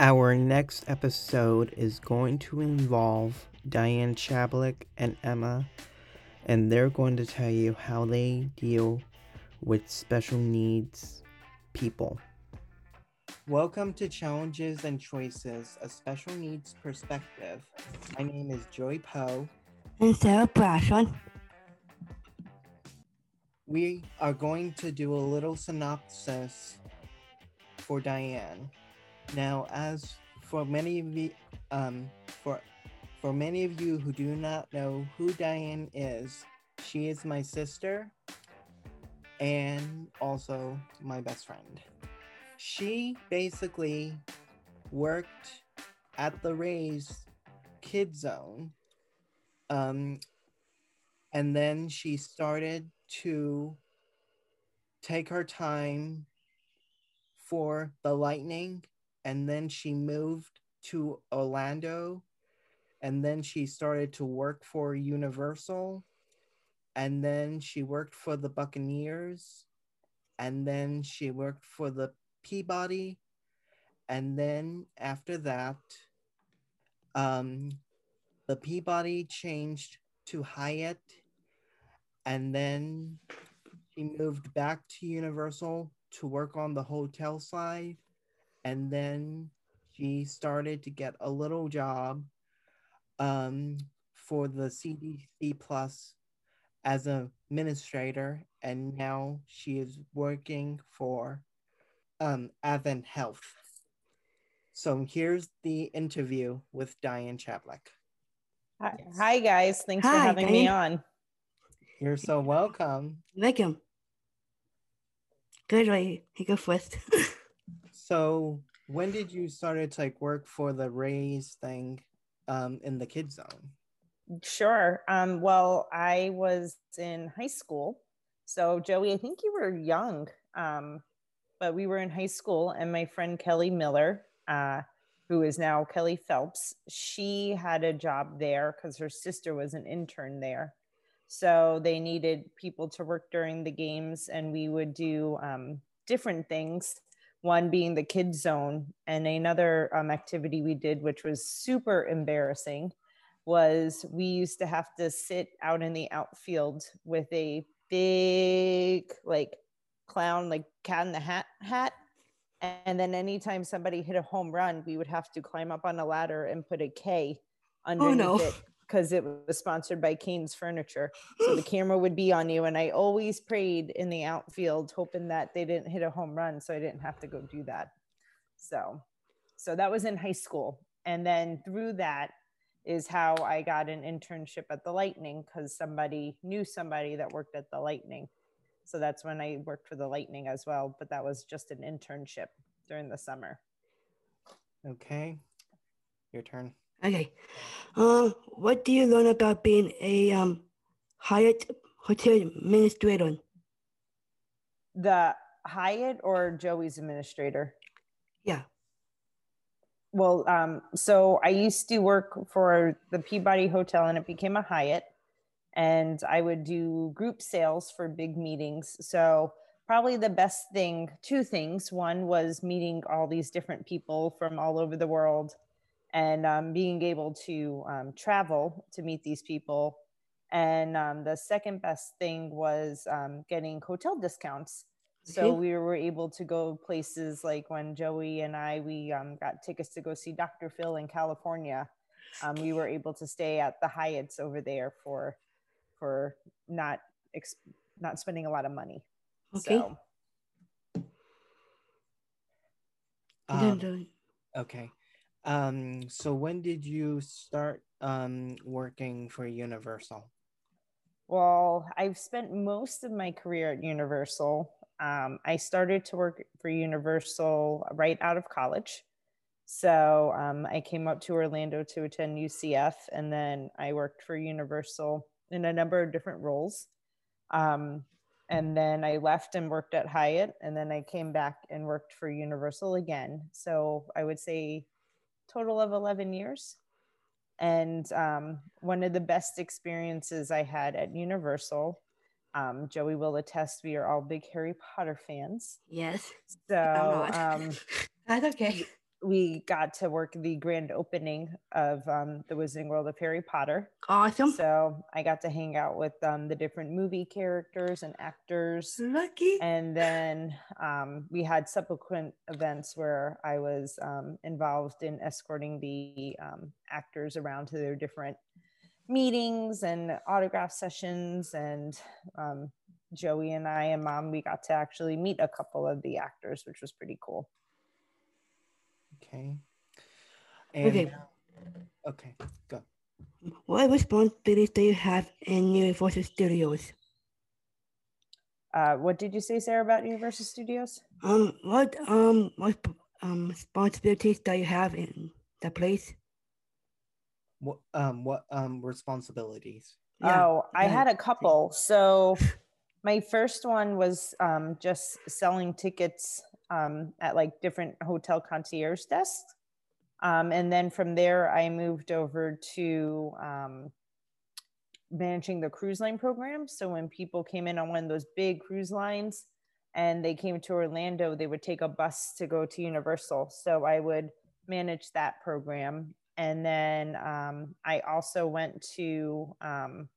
Our next episode is going to involve Diane Chablik and Emma, and they're going to tell you how they deal with special needs people. Welcome to Challenges and Choices, a special needs perspective. My name is Joy Poe. And Sarah Brashon. We are going to do a little synopsis for Diane. Now, as for many of you, um, for for many of you who do not know who Diane is, she is my sister and also my best friend. She basically worked at the Rays Kid Zone, um, and then she started to take her time for the Lightning and then she moved to Orlando and then she started to work for Universal and then she worked for the Buccaneers and then she worked for the Peabody and then after that um the Peabody changed to Hyatt and then she moved back to Universal to work on the hotel side and then she started to get a little job um, for the CDC Plus as an administrator, and now she is working for um, Advent Health. So here's the interview with Diane Chablik. Hi, yes. hi guys. Thanks Hi, for having Diane. me on. You're so welcome. Welcome. Good way. You go first. So when did you started to like work for the Rays thing um, in the kid zone? Sure. Um, well, I was in high school. So, Joey, I think you were young, um, but we were in high school, and my friend Kelly Miller, uh, who is now Kelly Phelps, she had a job there because her sister was an intern there. So, they needed people to work during the games, and we would do um, different things one being the kids zone and another um, activity we did which was super embarrassing was we used to have to sit out in the outfield with a big like clown like cat in the hat hat and then anytime somebody hit a home run we would have to climb up on a ladder and put a k underneath no. it because it was sponsored by Kane's Furniture. So the camera would be on you. And I always prayed in the outfield, hoping that they didn't hit a home run so I didn't have to go do that. So, so that was in high school. And then through that is how I got an internship at the Lightning because somebody knew somebody that worked at the Lightning. So that's when I worked for the Lightning as well. But that was just an internship during the summer. Okay, your turn. Okay. Uh, what do you learn about being a um, Hyatt hotel administrator? The Hyatt or Joey's administrator? Yeah. Well, um, so I used to work for the Peabody Hotel and it became a Hyatt. And I would do group sales for big meetings. So, probably the best thing, two things. One was meeting all these different people from all over the world and um, being able to um, travel to meet these people. And um, the second best thing was um, getting hotel discounts. So Okay. we were able to go places like when Joey and I we um, got tickets to go see Dr. Phil in California. Um, we were able to stay at the Hyatts over there for for not ex- not spending a lot of money. Okay. So Um, okay. Um, so when did you start um, working for Universal? Well, I've spent most of my career at Universal. Um, I started to work for Universal right out of college. So um, I came up to Orlando to attend UCF, and then I worked for Universal in a number of different roles. Um, and then I left and worked at Hyatt, and then I came back and worked for Universal again. So I would say total of 11 years. And um, one of the best experiences I had at Universal, um, Joey will attest, we are all big Harry Potter fans. yes. So um, That's okay. We got to work the grand opening of um, the Wizarding World of Harry Potter. Awesome. So I got to hang out with um, the different movie characters and actors. Lucky. And then um, we had subsequent events where I was um, involved in escorting the um, actors around to their different meetings and autograph sessions. And um, Joey and I and mom, we got to actually meet a couple of the actors, which was pretty cool. Okay. And, Okay. Okay. Go. What responsibilities do you have in Universal Studios? Uh, what did you say, Sarah, about Universal Studios? Um, what um what um responsibilities do you have in the place? What um what um responsibilities? Yeah, oh, I yeah. had a couple. So my first one was um, just selling tickets um, at like different hotel concierge desks. Um, and then from there, I moved over to um, managing the cruise line program. So when people came in on one of those big cruise lines and they came to Orlando, they would take a bus to go to Universal. So I would manage that program. And then um, I also went to, um,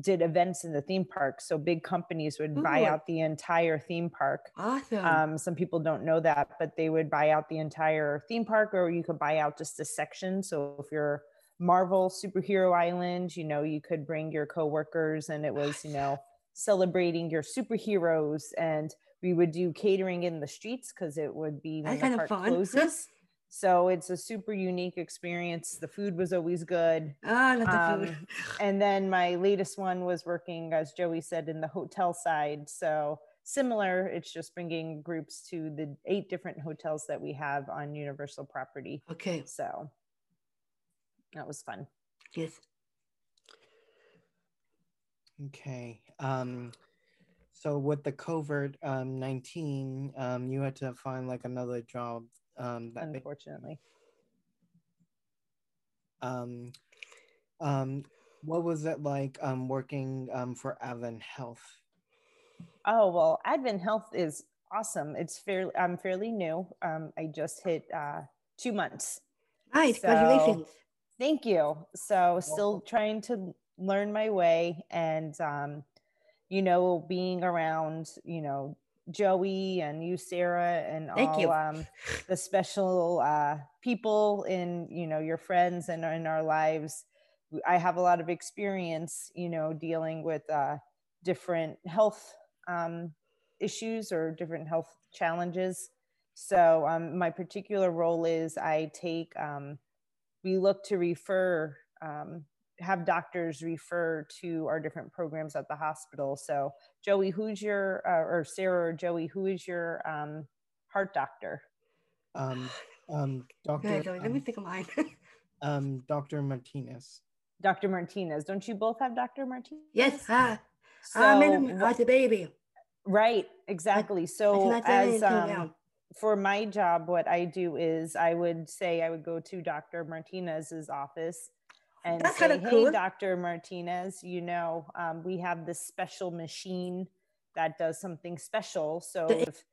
did events in the theme park. So big companies would buy out the entire theme park. Awesome. Um, some people don't know that, but they would buy out the entire theme park, or you could buy out just a section. So if you're Marvel Superhero Island, you know, you could bring your coworkers, and it was, you know, celebrating your superheroes. And we would do catering in the streets because it would be when That's the park fun. closes. So it's a super unique experience. The food was always good. ah, not the um, food. And then my latest one was working, as Joey said, in the hotel side. So similar, it's just bringing groups to the eight different hotels that we have on Universal property. Okay. So that was fun. Yes. Okay. Um so with the COVID um 19, um you had to find like another job um that ba- Unfortunately, um um what was it like um working um for Advent Health? oh well, Advent Health is awesome. It's fairly, I'm fairly new. Um, I just hit uh, two months. Nice. So- Congratulations. Thank you. So still trying to learn my way and um, you know, being around, you know, Joey and you, Sarah, and Thank all you. um the special uh people in, you know, your friends and in our lives. I have a lot of experience, you know, dealing with uh different health um issues or different health challenges. So um my particular role is I take um we look to refer um, have doctors refer to our different programs at the hospital so joey who's your uh, or sarah or joey who is your um, heart doctor Um um Dr. Okay, so let me um, think of mine. um Dr. Martinez. dr martinez don't you both have dr martinez yes. Ah, so I met him wha- a baby. right exactly so cannot tell as um, for my job, what I do is I would say I would go to Dr. Martinez's office and That's say, "Hey, cool." Dr. Martinez, you know, um, we have this special machine that does something special. So if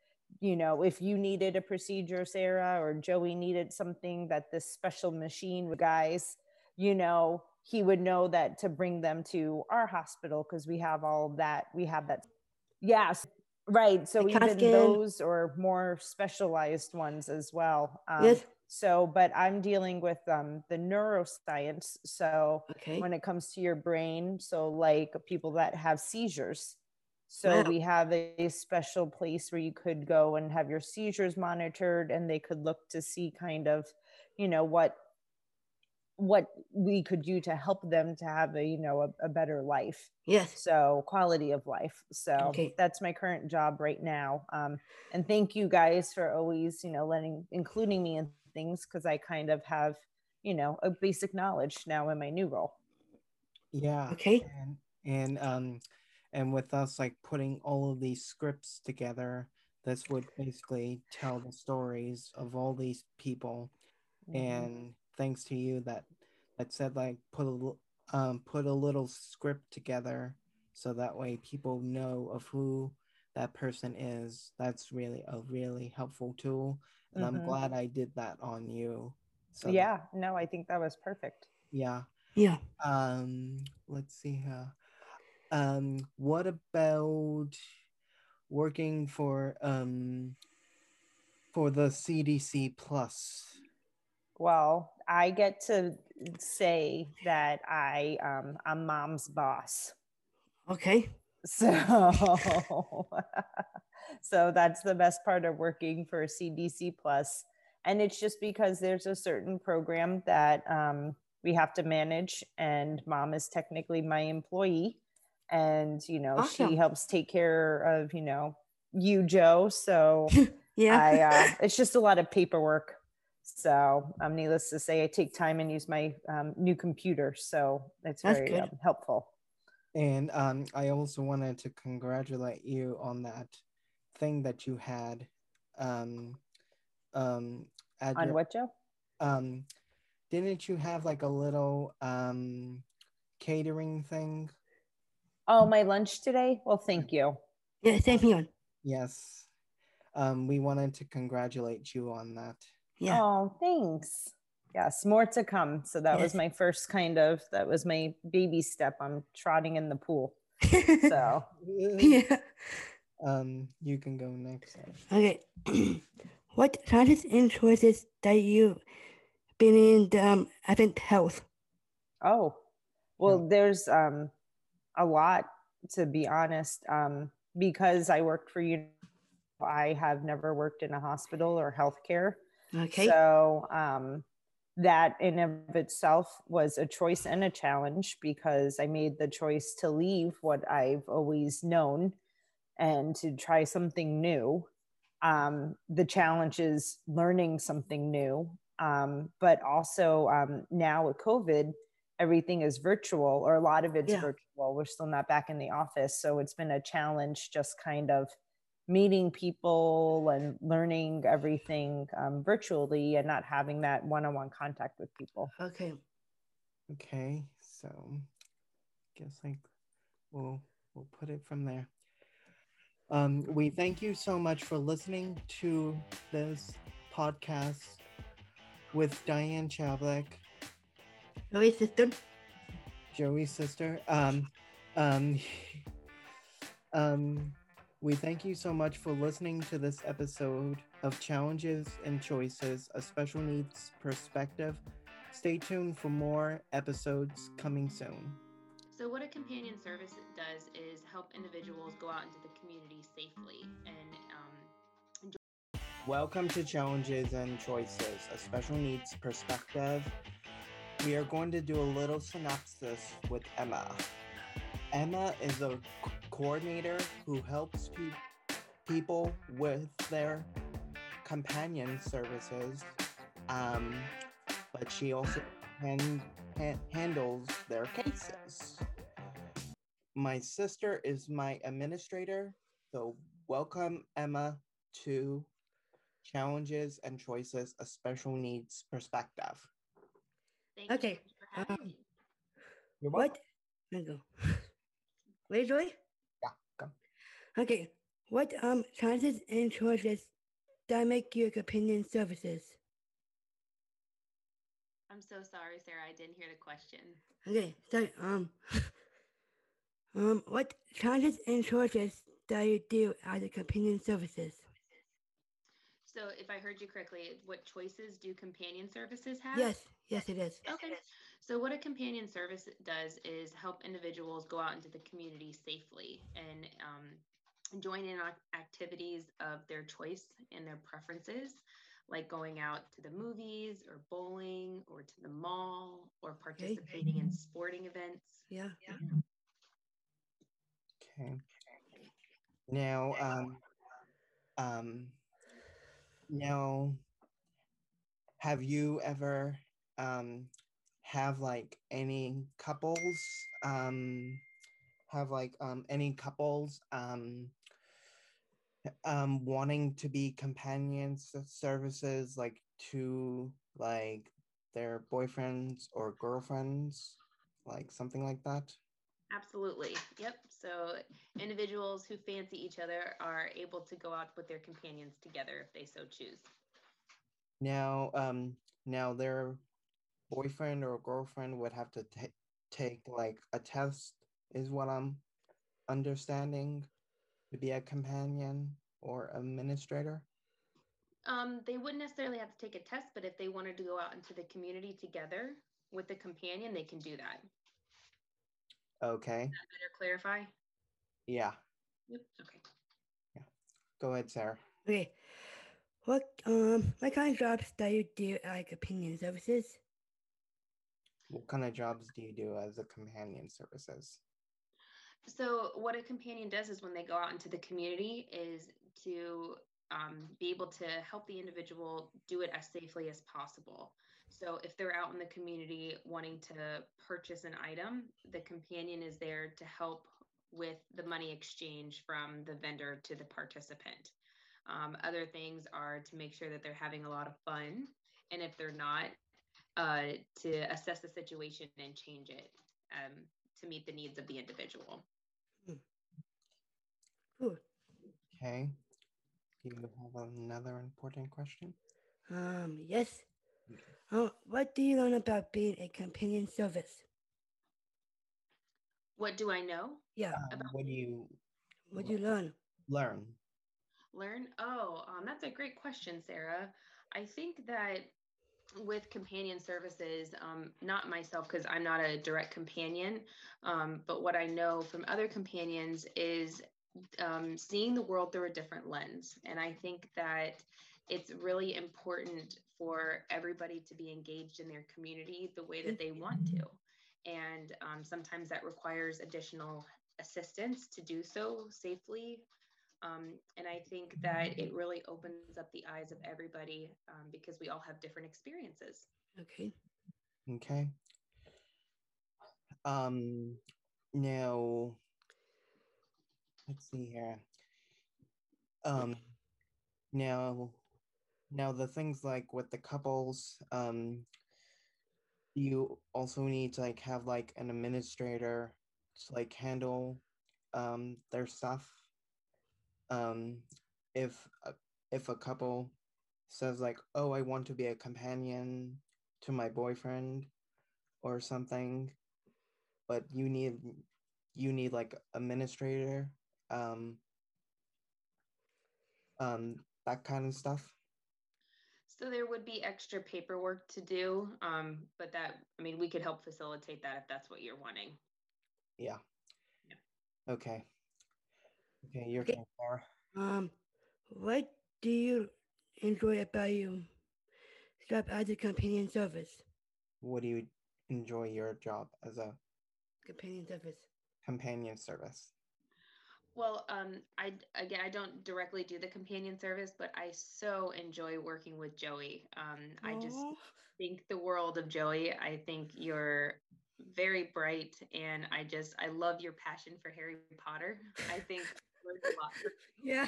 you know, if you needed a procedure, Sarah, or Joey needed something that this special machine guys, you know, he would know that to bring them to our hospital because we have all that. We have that. Yes, right. So The even those or more specialized ones as well. Um, Yes. So, but I'm dealing with um, the neuroscience. So Okay. when it comes to your brain, so like people that have seizures. So Wow. we have a special place where you could go and have your seizures monitored, and they could look to see kind of, you know, what what we could do to help them to have a you know a, a better life Yes. so quality of life so Okay. that's my current job right now um, and thank you guys for always you know letting including me in things because i kind of have you know a basic knowledge now in my new role Yeah. Okay. and and um and with us like putting all of these scripts together this would basically tell the stories of all these people Mhm. and thanks to you that that said like put a li- um put a little script together so that way people know of who that person is that's really a really helpful tool and I'm Mhm. glad I did that on you. So that- yeah, no, I think that was perfect. yeah. Yeah. Um, let's see here. Um, what about working for um for the CDC plus? Well, I get to say that I um I'm mom's boss. Okay. So so that's the best part of working for CDC plus. And it's just because there's a certain program that um, we have to manage, and mom is technically my employee. And, you know, Awesome. she helps take care of, you know, you, Joe. So Yeah. I, uh, it's just a lot of paperwork. So, um, needless to say, I take time and use my um, new computer. So it's That's very um, helpful. And um, I also wanted to congratulate you on that thing that you had. Um, um, at On your, what, Joe? um, didn't you have like a little um catering thing? Oh, my lunch today? Well, thank you. yeah. Thank you. Yes. Um, we wanted to congratulate you on that. Yeah. Oh, thanks. Yes, more to come. So that was my first kind of that was my baby step. I'm trotting in the pool. So yeah. Um, you can go next. Okay. what challenges and choices that you've been in the um, adult health? oh, well, Yeah. there's um a lot to be honest. Um, because I worked for you, I have never worked in a hospital or healthcare. Okay. So um, that in of itself was a choice and a challenge because I made the choice to leave what I've always known and to try something new. Um, the challenge is learning something new, um, but also um, now with COVID, everything is virtual or a lot of it's Yeah. virtual. We're still not back in the office, so it's been a challenge just kind of meeting people and learning everything um, virtually and not having that one-on-one contact with people. okay. Okay, so I guess like we'll we'll put it from there. Um, we thank you so much for listening to this podcast with Diane Chavlik, Joey sister. Joey's sister. Um, um, um, we thank you so much for listening to this episode of Challenges and Choices, a special needs perspective. Stay tuned for more episodes coming soon. So, what a companion service does is help individuals go out into the community safely. And um, Welcome to Challenges and Choices, a special needs perspective. We are going to do a little synopsis with Emma. Emma is a coordinator who helps pe- people with their companion services, um, but she also han- han- handles their cases. My sister is my administrator, so welcome Emma to challenges and choices a special needs perspective. thank you Okay, so much for having um, What? There you go. Wait, Joey? Yeah, come. Okay. What um challenges and choices that make your companion services? I'm so sorry, Sarah. I didn't hear the question. Okay, so um um what challenges and choices do you do as a companion services? So, if I heard you correctly, what choices do companion services have? Yes, yes it is. Okay. So, what a companion service does is help individuals go out into the community safely and um, join in on activities of their choice and their preferences, like going out to the movies or bowling or to the mall or participating in sporting events. Yeah. Yeah. Okay. Now, um, um, now, have you ever um have like any couples um have like um any couples um um wanting to be companions services like to like their boyfriends or girlfriends like something like that Absolutely. Yep. So individuals who fancy each other are able to go out with their companions together if they so choose. Now, um, now their boyfriend or girlfriend would have to ta- take like a test, is what I'm understanding, to be a companion or administrator. Um, they wouldn't necessarily have to take a test, but if they wanted to go out into the community together with the companion, they can do that. Okay. Does that better clarify? Yeah. Yep. Okay. Yeah. Go ahead, Sarah. Okay. What um what kind of jobs do you do like opinion services? What kind of jobs do you do as a companion services? So what a companion does is when they go out into the community is to um, be able to help the individual do it as safely as possible. So if they're out in the community wanting to purchase an item, the companion is there to help with the money exchange from the vendor to the participant. Um, other things are to make sure that they're having a lot of fun. And if they're not, uh, to assess the situation and change it um, to meet the needs of the individual. Cool. Okay. Do you have another important question? Um yes. Uh, what do you learn about being a companion service? What do I know? Yeah. Um, About- what do you What do you learn? learn? Learn? Oh, um, that's a great question, Sarah. I think that with companion services, um, not myself because I'm not a direct companion, um, but what I know from other companions is um, seeing the world through a different lens. And I think that it's really important for everybody to be engaged in their community the way that they want to. And um, sometimes that requires additional assistance to do so safely um, and I think that it really opens up the eyes of everybody um, because we all have different experiences. Okay. Okay. Um now let's see here. Um now now the things like with the couples, um you also need to like have like an administrator to like handle um their stuff. Um if a, if a couple says like, "Oh, I want to be a companion to my boyfriend," or something but you need you need like administrator um um that kind of stuff So there would be extra paperwork to do, um, but that, I mean, we could help facilitate that if that's what you're wanting. yeah Yeah. okay okay your Okay. turn Sarah. Um, what do you enjoy about your job as a companion service? what do you enjoy your job as a Companion service. companion service Well, um, I again, I don't directly do the companion service, but I so enjoy working with Joey. Um, I just think the world of Joey. I think you're very bright, and I just I love your passion for Harry Potter. I think there's a lot for Yeah.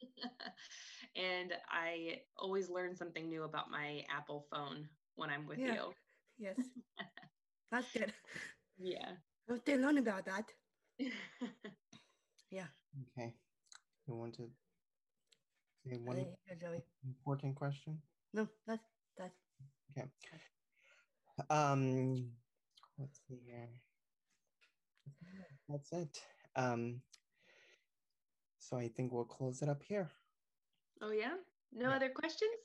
and I always learn something new about my Apple phone when I'm with Yeah. Yes. That's good. Yeah. I'm still learning about that. Yeah. okay you want to say one Hey, hey, Joey. important question No, that's that's okay um let's see here that's it um so i think we'll close it up here oh yeah. No Yeah. other questions?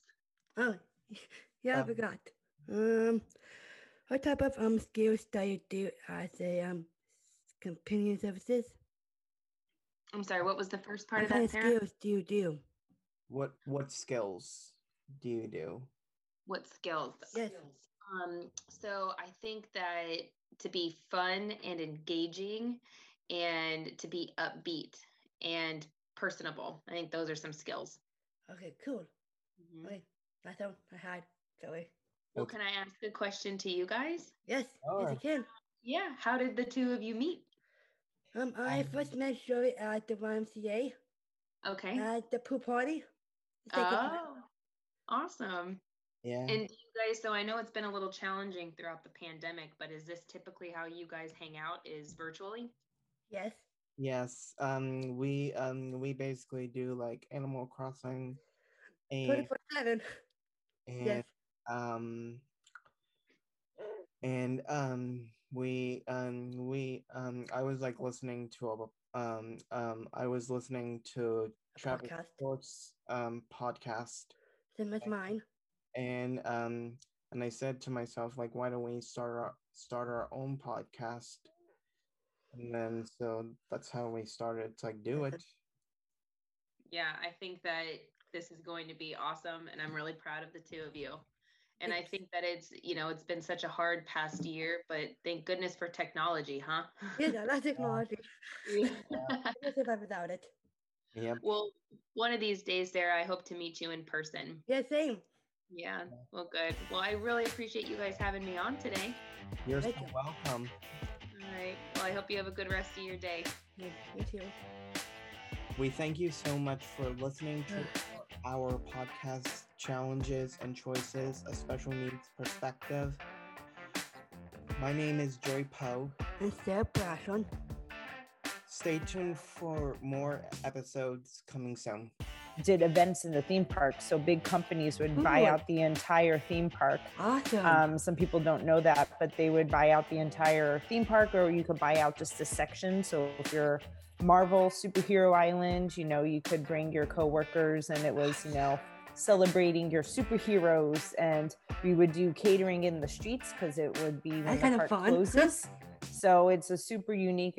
oh yeah, I Um, forgot. Um what type of um skills do you do as a um companion services? I'm sorry. What was the first part What of that, of Sarah? skills do you do? what what skills do you do What skills? Yes. Um, so I think that to be fun and engaging and to be upbeat and personable, I think those are some skills. Okay, cool. Mhm. Okay, that's all I had, Joey. Well, Okay. can I ask a question to you guys? Yes, yes, Sure. you can. Yeah. How did the two of you meet? Um, I Um, first met Joey at the YMCA Okay. at the pool party. the second time. Oh, awesome. yeah And do you guys, so I know it's been a little challenging throughout the pandemic, but is this typically how you guys hang out is virtually? Yes. yes um we um we basically do like animal crossing and 24 7. and Yes. um and um we um we um I was like listening to a um um I was listening to A Travis podcast. Sports um podcast Same as mine. and um and I said to myself like why don't we start our start our own podcast and then so that's how we started to like do it Yeah, I think that this is going to be awesome, and I'm really proud of the two of you. And I think that it's, you know, it's been such a hard past year, but thank goodness for technology, huh? yeah, I love technology. Yeah. I can survive without it. yep well, one of these days, there, I hope to meet you in person. Yeah, same. Yeah, well, good. Well, I really appreciate you guys having me on today. you're so you. welcome All right. Well, I hope you have a good rest of your day. Yeah, me too. We thank you so much for listening to our podcast challenges and choices, a special needs perspective. My name is Joy Poe. And Sarah Brashon. Stay tuned for more episodes coming soon. Did events in the theme park, so big companies would buy out the entire theme park. Awesome. Um, some people don't know that, but they would buy out the entire theme park, or you could buy out just a section. So if you're Marvel Superhero Island, you know, you could bring your coworkers, and it was, you know, celebrating your superheroes. And we would do catering in the streets because it would be when the park fun. closes. So it's a super unique